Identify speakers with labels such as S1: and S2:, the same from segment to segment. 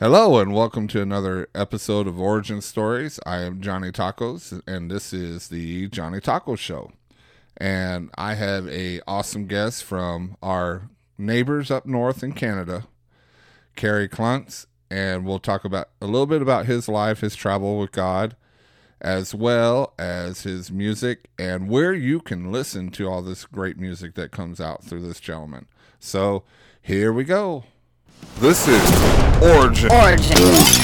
S1: Hello and welcome to another episode of Origin Stories. I am Johnny Tacos and this is the Johnny Taco Show. And I have a awesome guest from our neighbors up north in Canada, Kerry Klontz, and we'll talk about a little bit about his life, his travel with God, as well as his music and where you can listen to all this great music that comes out through this gentleman. So, here we go. This is Origin.
S2: Origin.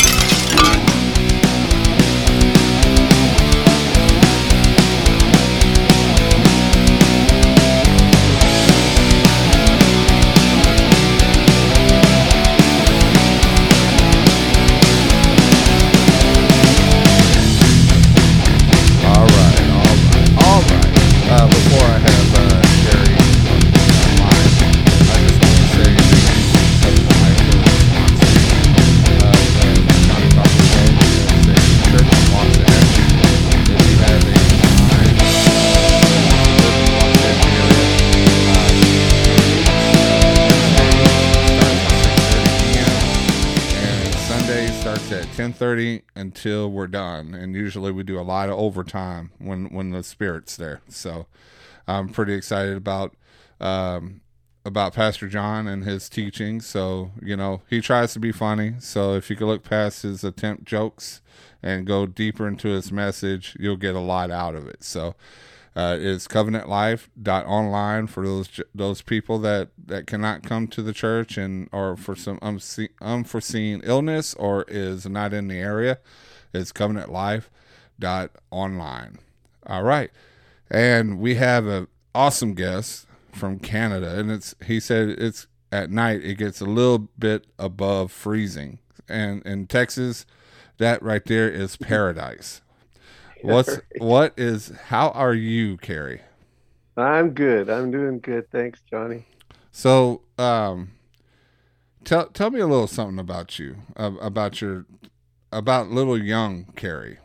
S1: Until we're done. And usually we do a lot of overtime when when the spirit's there. So I'm pretty excited about um, about Pastor John and his teaching. So you know he tries to be funny. So if you can look past his attempt jokes and go deeper into his message, you'll get a lot out of it. So uh, it's covenantlife.online for those those people that, that cannot come to the church and or for some unse- unforeseen illness or is not in the area. It's covenantlife.online. All right, and we have an awesome guest from Canada, and it's he said it's at night it gets a little bit above freezing, and in Texas, that right there is paradise. What's what is how are you, Kerry?
S3: I'm good. I'm doing good. Thanks, Johnny.
S1: So, um, tell tell me a little something about you, uh, about your, about little young Kerry.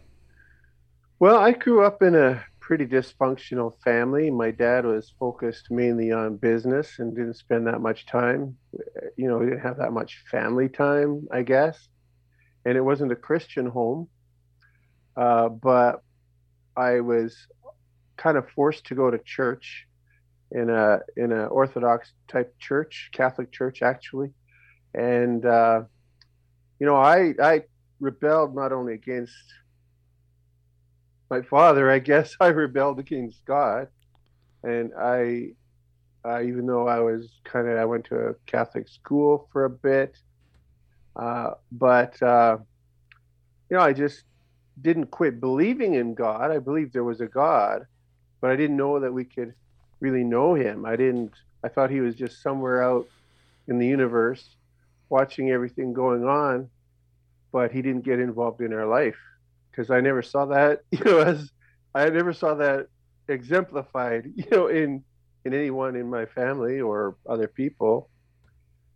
S3: Well, I grew up in a pretty dysfunctional family. My dad was focused mainly on business and didn't spend that much time. You know, he didn't have that much family time, I guess. And it wasn't a Christian home. Uh, but I was kind of forced to go to church in a in an Orthodox type church, Catholic church actually, and uh, you know I I rebelled not only against my father, I guess I rebelled against God, and I, uh, even though I was kind of I went to a Catholic school for a bit, uh, but uh, you know I just didn't quit believing in God. I believed there was a God, but I didn't know that we could really know him. I didn't I thought he was just somewhere out in the universe watching everything going on, but he didn't get involved in our life because I never saw that, you know, as I never saw that exemplified, you know, in in anyone in my family or other people.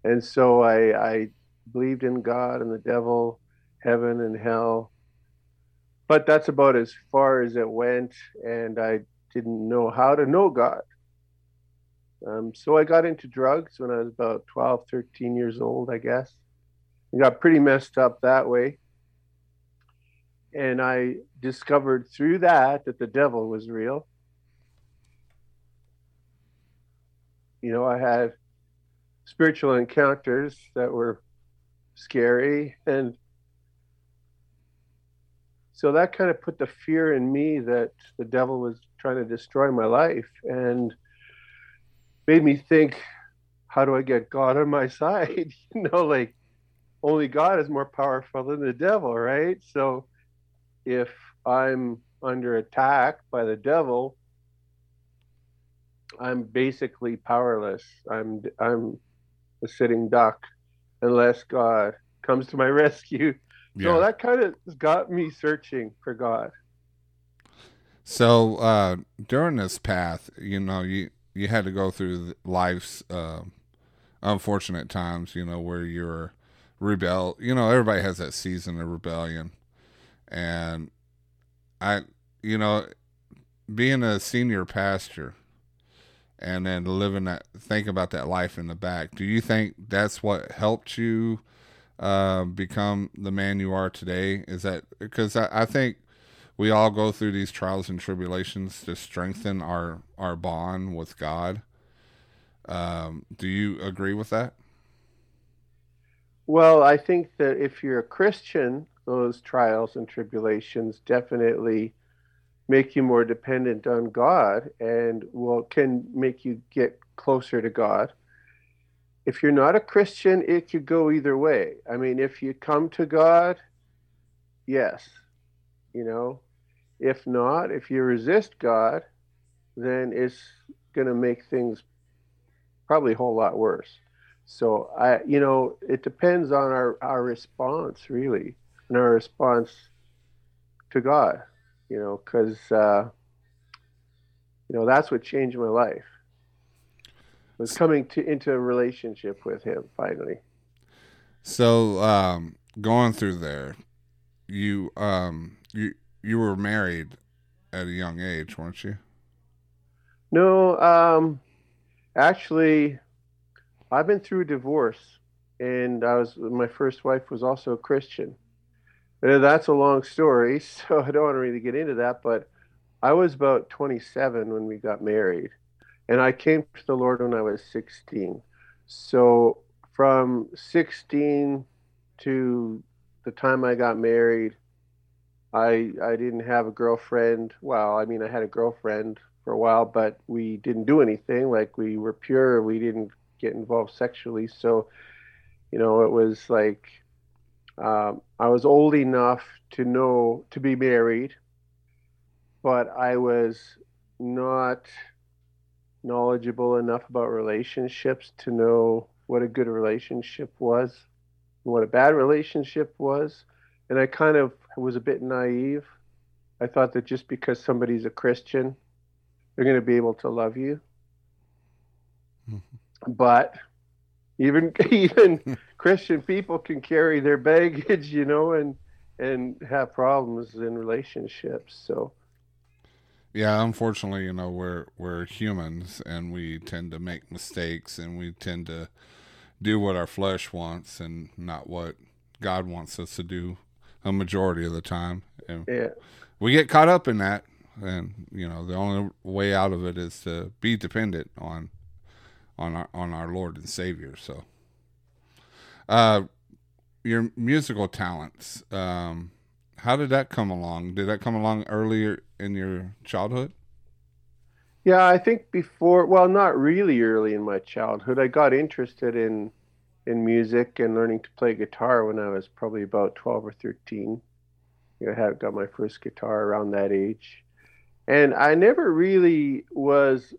S3: And so I I believed in God and the devil, heaven and hell, but that's about as far as it went and i didn't know how to know god. Um, so i got into drugs when i was about 12 13 years old i guess. And got pretty messed up that way. And i discovered through that that the devil was real. You know i had spiritual encounters that were scary and so that kind of put the fear in me that the devil was trying to destroy my life and made me think how do i get god on my side? You know like only god is more powerful than the devil right? So if i'm under attack by the devil i'm basically powerless. I'm i'm a sitting duck unless god comes to my rescue so that kind of got me searching for God.
S1: So uh, during this path, you know, you you had to go through life's uh, unfortunate times. You know, where you're rebel. You know, everybody has that season of rebellion, and I, you know, being a senior pastor, and then living that, think about that life in the back. Do you think that's what helped you? Uh, become the man you are today? Is that because I, I think we all go through these trials and tribulations to strengthen our our bond with God. Um, do you agree with that?
S3: Well, I think that if you're a Christian, those trials and tribulations definitely make you more dependent on God and will can make you get closer to God. If you're not a Christian, it could go either way. I mean, if you come to God, yes, you know. If not, if you resist God, then it's going to make things probably a whole lot worse. So I, you know, it depends on our our response really, and our response to God. You know, because uh, you know that's what changed my life was coming to into a relationship with Him finally.
S1: So um, going through there, you um, you you were married at a young age, weren't you?
S3: No, um, actually, I've been through a divorce, and I was my first wife was also a Christian. And that's a long story, so I don't want to really get into that. But I was about 27 when we got married, and I came to the Lord when I was 16. So from 16 to the time I got married, I I didn't have a girlfriend. Well, I mean, I had a girlfriend for a while, but we didn't do anything. Like we were pure. We didn't get involved sexually. So, you know, it was like um, I was old enough to know to be married, but I was not knowledgeable enough about relationships to know what a good relationship was, what a bad relationship was, and I kind of was a bit naive. I thought that just because somebody's a Christian, they're going to be able to love you. Mm-hmm. But even even Christian people can carry their baggage, you know, and and have problems in relationships. So
S1: yeah, unfortunately, you know, we're we're humans and we tend to make mistakes and we tend to do what our flesh wants and not what God wants us to do a majority of the time. And
S3: yeah.
S1: we get caught up in that and you know, the only way out of it is to be dependent on on our on our Lord and Savior. So, uh, your musical talents, um, how did that come along? Did that come along earlier in your childhood?
S3: Yeah, I think before, well, not really early in my childhood. I got interested in in music and learning to play guitar when I was probably about 12 or 13. You know, I had got my first guitar around that age. And I never really was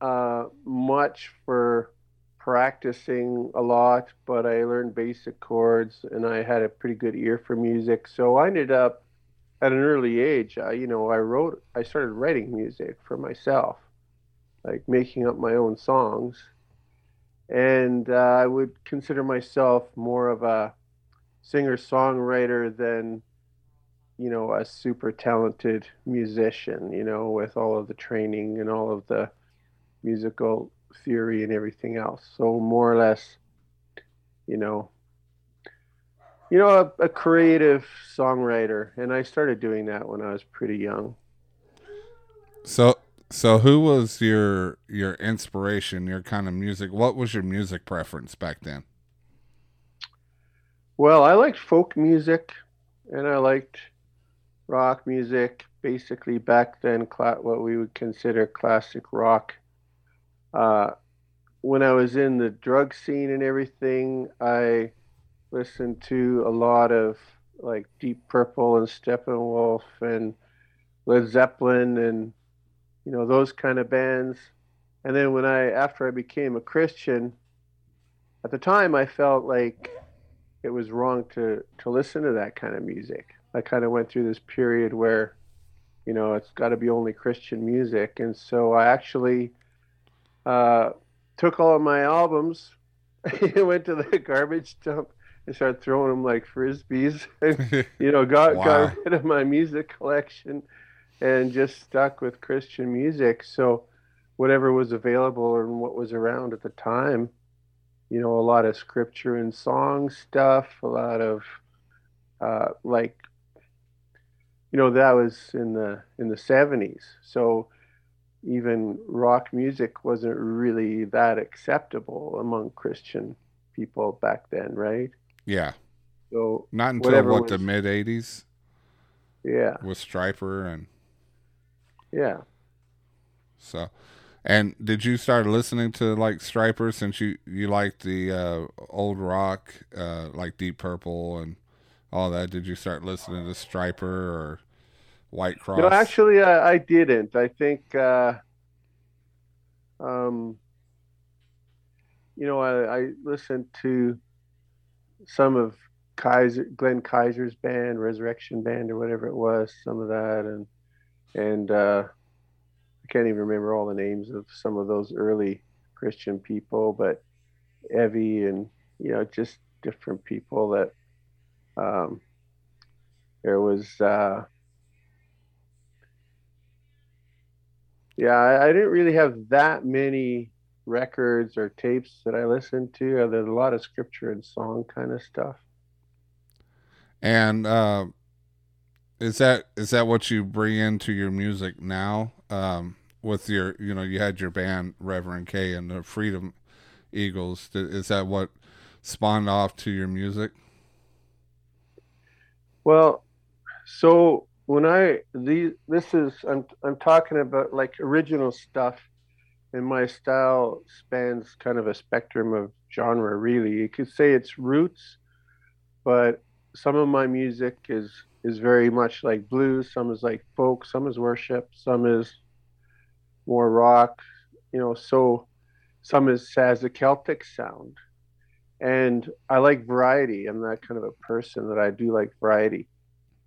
S3: uh, much for practicing a lot, but I learned basic chords and I had a pretty good ear for music. So I ended up at an early age, I, you know, I wrote, I started writing music for myself, like making up my own songs. And uh, I would consider myself more of a singer songwriter than, you know, a super talented musician, you know, with all of the training and all of the musical theory and everything else. So more or less, you know, you know, a, a, creative songwriter, and I started doing that when I was pretty young.
S1: So, so who was your your inspiration? Your kind of music? What was your music preference back then?
S3: Well, I liked folk music, and I liked rock music. Basically, back then, what we would consider classic rock uh, when I was in the drug scene and everything, I listened to a lot of like Deep Purple and Steppenwolf and Led Zeppelin and you know those kind of bands. And then when I after I became a Christian, at the time I felt like it was wrong to to listen to that kind of music. I kind of went through this period where you know it's got to be only Christian music, and so I actually uh, took all of my albums, went to the garbage dump and started throwing them like frisbees. And, you know, got wow. got rid of my music collection and just stuck with Christian music. So whatever was available and what was around at the time, you know, a lot of scripture and song stuff, a lot of uh, like, you know, that was in the in the seventies. So even rock music wasn't really that acceptable among Christian people back then, right?
S1: Yeah.
S3: So
S1: Not until what the mid '80s
S3: yeah,
S1: with Stryper and
S3: yeah.
S1: so. And did you start listening to like Stryper since you you liked the uh, old rock, uh, like Deep Purple and all that? Did you start listening to Stryper or Whitecross?
S3: No, actually, uh, I didn't. I think, uh, um, you know, I, I listened to some of Kaiser, Glenn Kaiser's band, Resurrection Band, or whatever it was. Some of that, and and uh, I can't even remember all the names of some of those early Christian people, but Evie and you know, just different people that. Um, there was. Uh, Yeah, I, I didn't really have that many records or tapes that I listened to. Uh, There's a lot of scripture and song kind of stuff.
S1: And uh, is that is that what you bring into your music now? Um, with your, you know, you had your band Reverend K and the Freedom Eagles. Is that what spawned off to your music?
S3: Well, so when I these this is I'm I'm talking about like original stuff, and my style spans kind of a spectrum of genre. Really, you could say it's roots, but some of my music is is very much like blues. Some is like folk. Some is worship. Some is more rock. You know, so some is has a Celtic sound, and I like variety. I'm that kind of a person that I do like variety,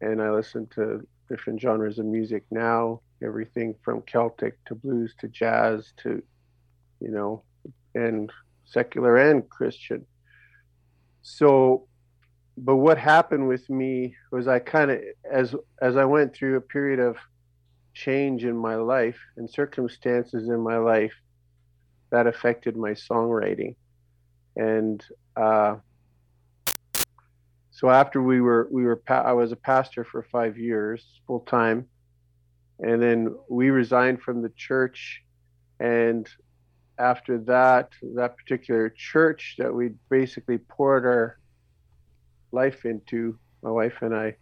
S3: and I listen to different genres of music now. Everything from Celtic to blues to jazz to, you know, and secular and Christian. So, but what happened with me was I kind of as as I went through a period of change in my life and circumstances in my life that affected my songwriting and uh, so after we were we were pa- I was a pastor for five years full time, and then we resigned from the church, and after that that particular church that we basically poured our life into, my wife and I,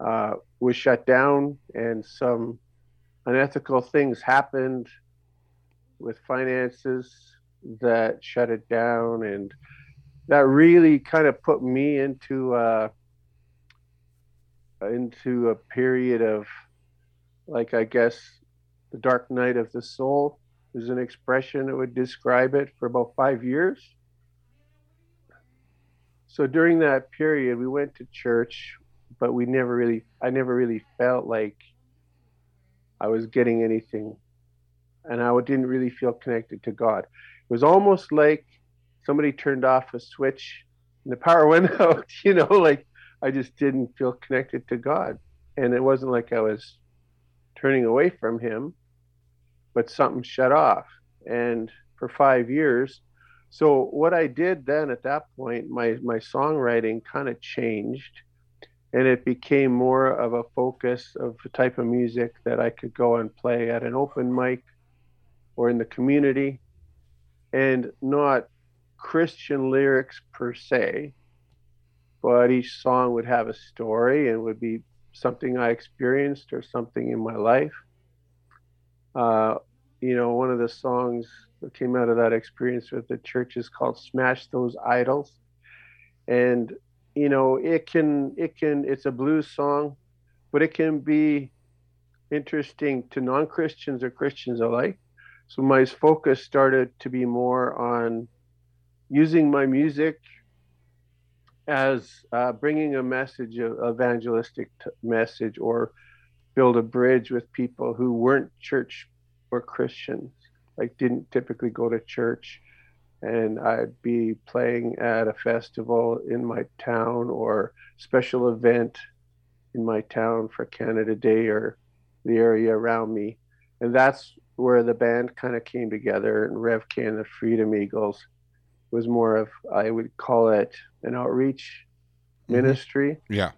S3: uh, was shut down, and some unethical things happened with finances that shut it down. And that really kind of put me into uh, into a period of like I guess the dark night of the soul is an expression that would describe it for about five years. So during that period, we went to church, but we never really, I never really felt like I was getting anything, and I didn't really feel connected to God. It was almost like somebody turned off a switch and the power went out you know like i just didn't feel connected to god. And it wasn't like i was turning away from him but something shut off. And for five years so what i did then at that point my my songwriting kind of changed and it became more of a focus of the type of music that i could go and play at an open mic or in the community and not Christian lyrics per se, but each song would have a story and would be something I experienced or something in my life. Uh, you know, one of the songs that came out of that experience with the church is called "Smash Those Idols," and you know, it can it can it's a blues song, but it can be interesting to non-Christians or Christians alike. So my focus started to be more on using my music as uh, bringing a message, a evangelistic t- message, or build a bridge with people who weren't church or Christians, like didn't typically go to church. And I'd be playing at a festival in my town or special event in my town for Canada Day or the area around me. And that's where the band kind of came together and Rev K and the Freedom Eagles was more of I would call it an outreach
S1: Mhm.
S3: ministry.
S1: Yeah.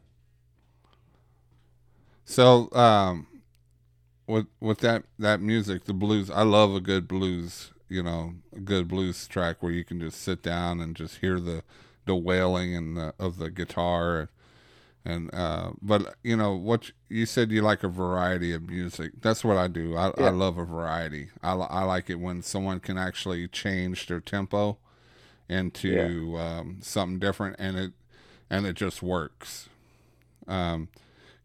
S1: So, um, with with that that music, the blues, I love a good blues. You know, a good blues track where you can just sit down and just hear the the wailing and the, of the guitar, and uh, but you know what you said you like a variety of music. That's what I do. I,
S3: Yeah.
S1: I love a variety. I I like it when someone can actually change their tempo into um, something different, and it and it just works. Um,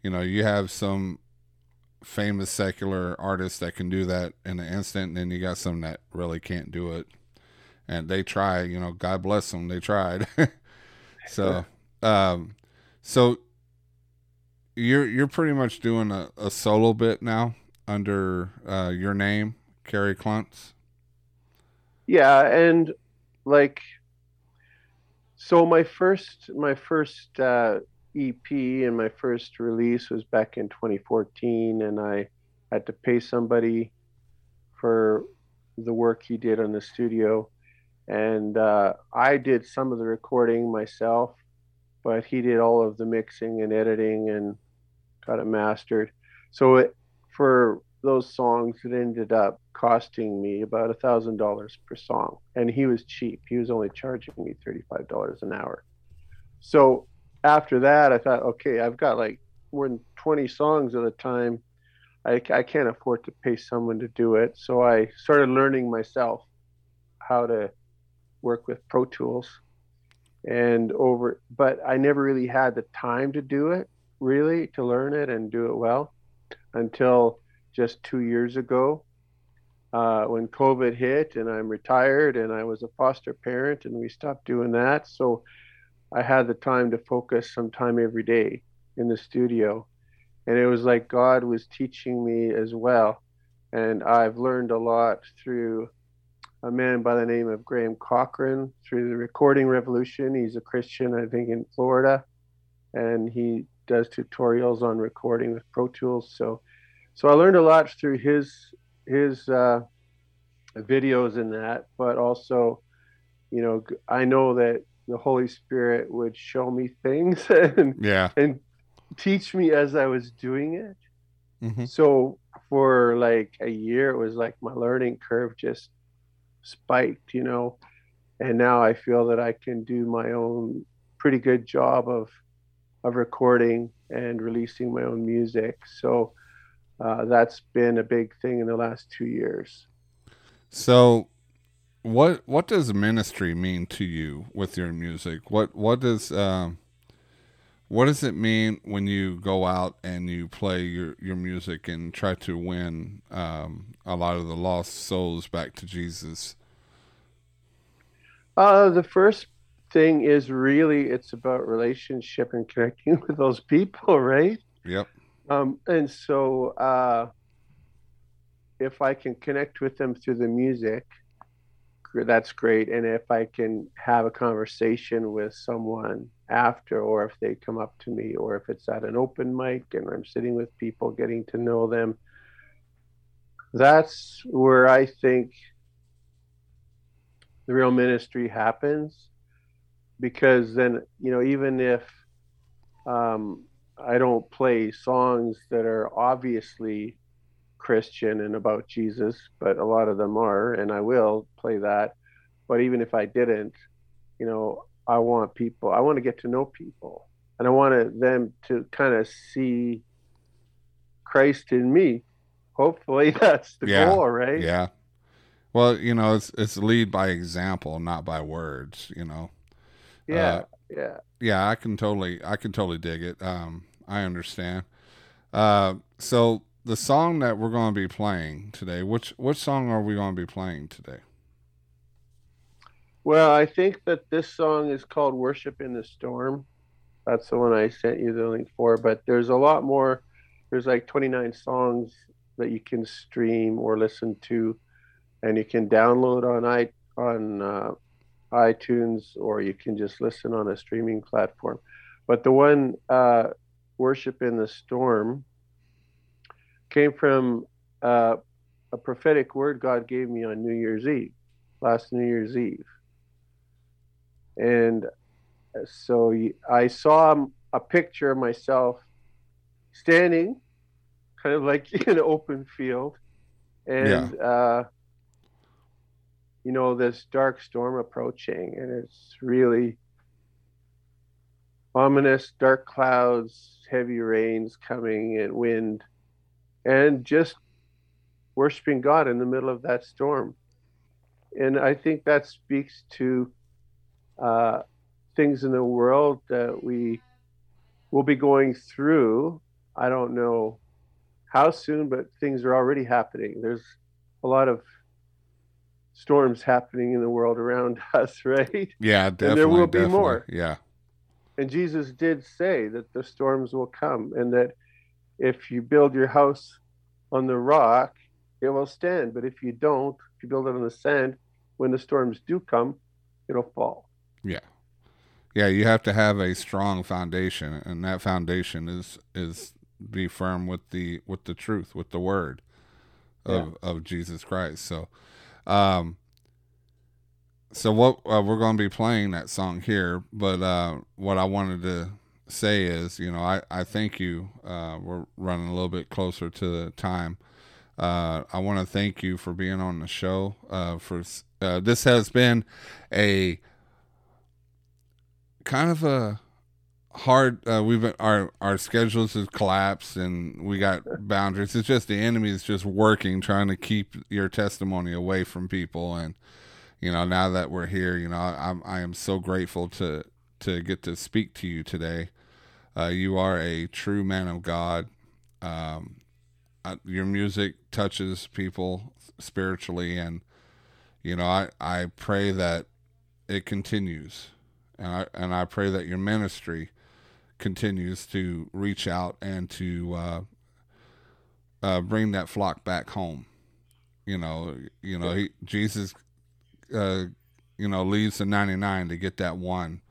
S1: you know, you have some famous secular artists that can do that in an instant, and then you got some that really can't do it. And they try, you know, God bless them, they tried. so, um, so you're you're pretty much doing a, a solo bit now under uh, your name, Kerry Klontz.
S3: Yeah, and like so my first my first uh EP and my first release was back in 2014 and I had to pay somebody for the work he did on the studio. And uh I did some of the recording myself but he did all of the mixing and editing and got it mastered. So it for those songs it ended up costing me about a thousand dollars per song. And he was cheap. He was only charging me $35 an hour. So after that i thought okay i've got like more than 20 songs at a time. I, I can't afford to pay someone to do it. So i started learning myself how to work with pro tools. And over but i never really had the time to do it really to learn it and do it well until just two years ago uh, when COVID hit and I'm retired and I was a foster parent and we stopped doing that. So I had the time to focus some time every day in the studio. And it was like God was teaching me as well. And I've learned a lot through a man by the name of Graham Cochran through the Recording Revolution. He's a Christian, I think, in Florida. And he does tutorials on recording with Pro Tools. So so I learned a lot through his his uh, videos in that, but also, you know, I know that the Holy Spirit would show me things and
S1: Yeah.
S3: and teach me as I was doing it.
S1: hmm
S3: So for like a year, it was like my learning curve just spiked, you know, and now I feel that I can do my own pretty good job of of recording and releasing my own music. So uh, that's been a big thing in the last two years.
S1: So, what what does ministry mean to you with your music? What what does um, what does it mean when you go out and you play your your music and try to win um, a lot of the lost souls back to Jesus?
S3: Uh, the first thing is really it's about relationship and connecting with those people, right?
S1: Yep.
S3: Um, and so uh, if I can connect with them through the music, that's great. And if I can have a conversation with someone after, or if they come up to me, or if it's at an open mic and I'm sitting with people getting to know them, that's where I think the real ministry happens. Because then, you know, even if um, I don't play songs that are obviously Christian and about Jesus, but a lot of them are, and I will play that. But even if I didn't, you know, I want people, I want to get to know people, and I want them to kind of see Christ in me. Hopefully, that's the
S1: Yeah.
S3: goal, right?
S1: Yeah. Well, you know, it's it's lead by example, not by words. You know.
S3: yeah,
S1: Uh,
S3: yeah.
S1: yeah i can totally i can totally dig it um i understand uh so the song that we're going to be playing today which which song are we going to be playing today
S3: Well, I think that this song is called Worship in the Storm. That's the one I sent you the link for, but there's a lot more. There's like 29 songs that you can stream or listen to, and you can download on i on uh, iTunes or you can just listen on a streaming platform. But the one uh, Worship in the Storm came from uh, a prophetic word God gave me on New Year's Eve, last New Year's Eve. And so I saw a picture of myself standing, kind of like in an open field, and uh, you know this dark storm approaching, and it's really ominous, dark clouds, heavy rains coming, and wind, and just worshiping God in the middle of that storm. And I think that speaks to uh, things in the world that we will be going through. I don't know how soon, but things are already happening. There's a lot of storms happening in the world around us, right?
S1: Yeah, definitely.
S3: there will be
S1: definitely.
S3: more.
S1: Yeah.
S3: And Jesus did say that the storms will come and that if you build your house on the rock, it will stand. But if you don't, if you build it on the sand, when the storms do come, it'll fall.
S1: Yeah. Yeah, you have to have a strong foundation and that foundation is is be firm with the with the truth, with the word of of Jesus Christ. So um so what uh, we're going to be playing that song here, but uh what I wanted to say is, you know, I I thank you. Uh we're running a little bit closer to the time. Uh, I want to thank you for being on the show. Uh, for uh, this has been a kind of a hard. We've been our our schedules have collapsed and we got boundaries. It's just the enemy is just working, trying to keep your testimony away from people. And you know, now that we're here, you know, I'm I am so grateful to to get to speak to you today. Uh, you are a true man of God. Um, uh, your music touches people spiritually, and you know, I I pray that it continues and I and I pray that your ministry continues to reach out and to uh, uh, bring that flock back home. You know, you know, he, Jesus, uh, you know, leaves the ninety nine to get that one,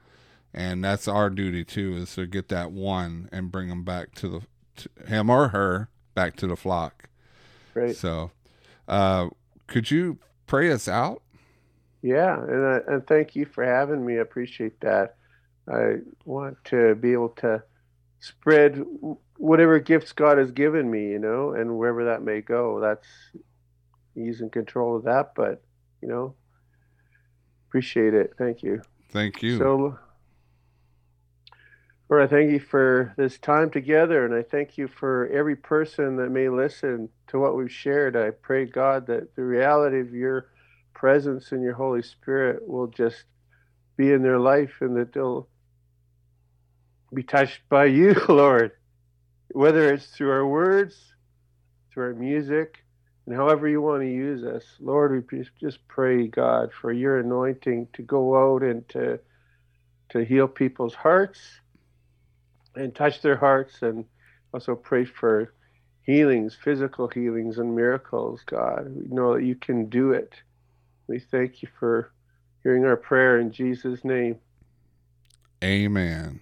S1: and that's our duty too, is to get that one and bring them back to the to him or her back to the flock.
S3: Right.
S1: So, uh, could you pray us out?
S3: Yeah, and uh, and thank you for having me. I appreciate that. I want to be able to spread whatever gifts God has given me, you know, and wherever that may go. That's He's in control of that, but you know, appreciate it. Thank you.
S1: Thank you.
S3: So, Lord, I thank you for this time together, and I thank you for every person that may listen to what we've shared. I pray, God, that the reality of your presence and your Holy Spirit will just be in their life and that they'll be touched by you, Lord, whether it's through our words, through our music, and however you want to use us. Lord, we just- pray, God, for your anointing to go out and to to heal people's hearts and touch their hearts and also pray for healings, physical healings and miracles, God. We know that you can do it. We thank you for hearing our prayer in Jesus' name.
S1: Amen.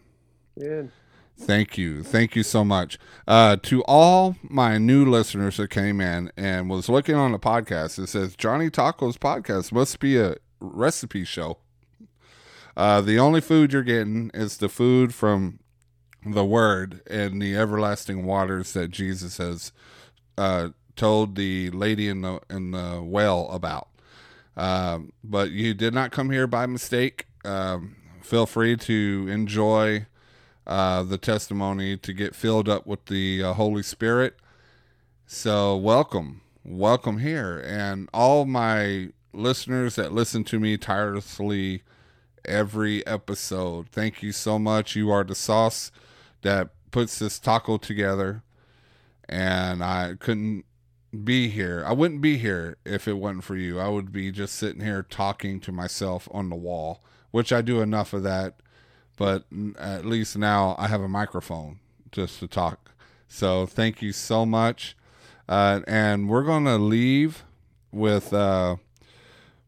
S3: Amen.
S1: Thank you. Thank you so much. Uh, to all my new listeners that came in and was looking on the podcast, it says Johnny Taco's podcast must be a recipe show. Uh, the only food you're getting is the food from the word and the everlasting waters that Jesus has uh, told the lady in the in the well about. Um, but you did not come here by mistake. Um, feel free to enjoy uh, the testimony to get filled up with the uh, Holy Spirit. So, welcome, welcome here, and all my listeners that listen to me tirelessly every episode. Thank you so much. You are the sauce that puts this taco together, and I couldn't be here. I wouldn't be here if it wasn't for you. I would be just sitting here talking to myself on the wall, which I do enough of that but at least now I have a microphone just to talk. So thank you so much. Uh, and we're going to leave with uh,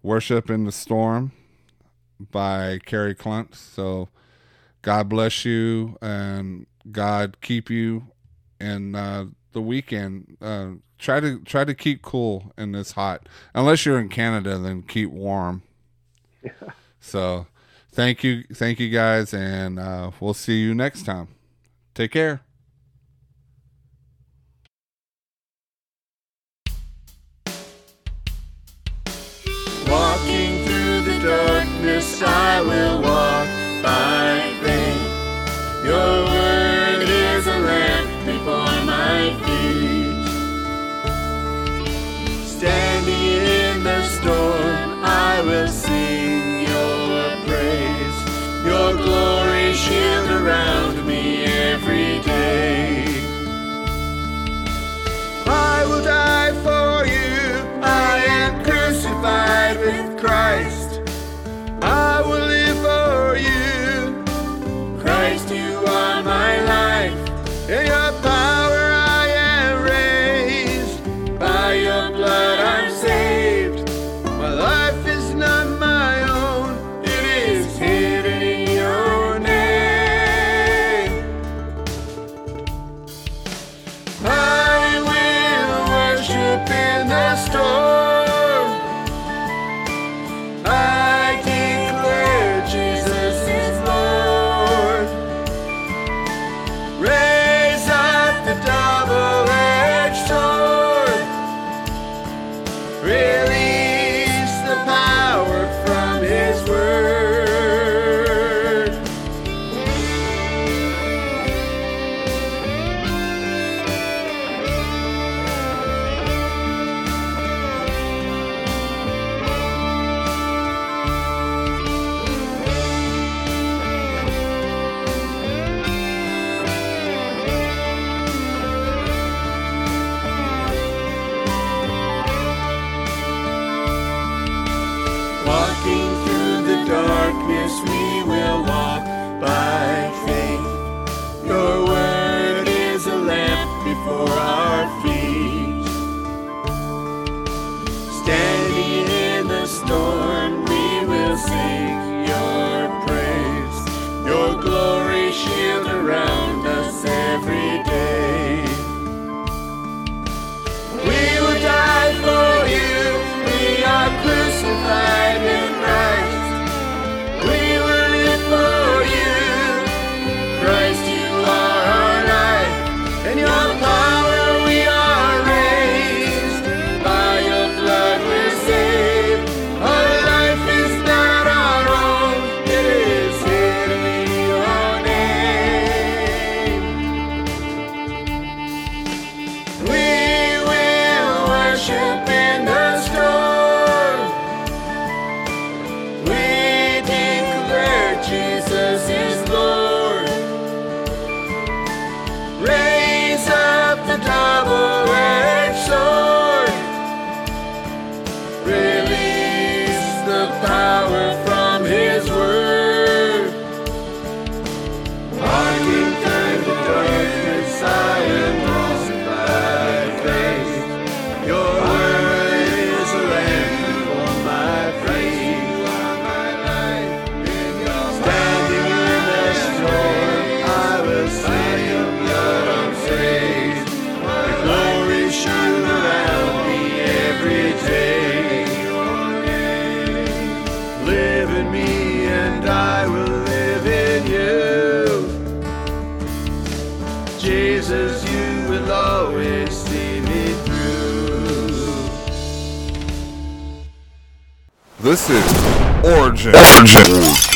S1: Worship in the Storm by Kerry Klontz. So God bless you and God keep you in uh, the weekend. Uh, try to try to keep cool in this hot. Unless you're in Canada, then keep warm. Yeah. So thank you thank you guys and uh, we'll see you next time take care
S4: Walking through the darkness, I will walk. Christ, I will live for you. Christ, you are my life.
S1: This is Origin.
S2: Origin.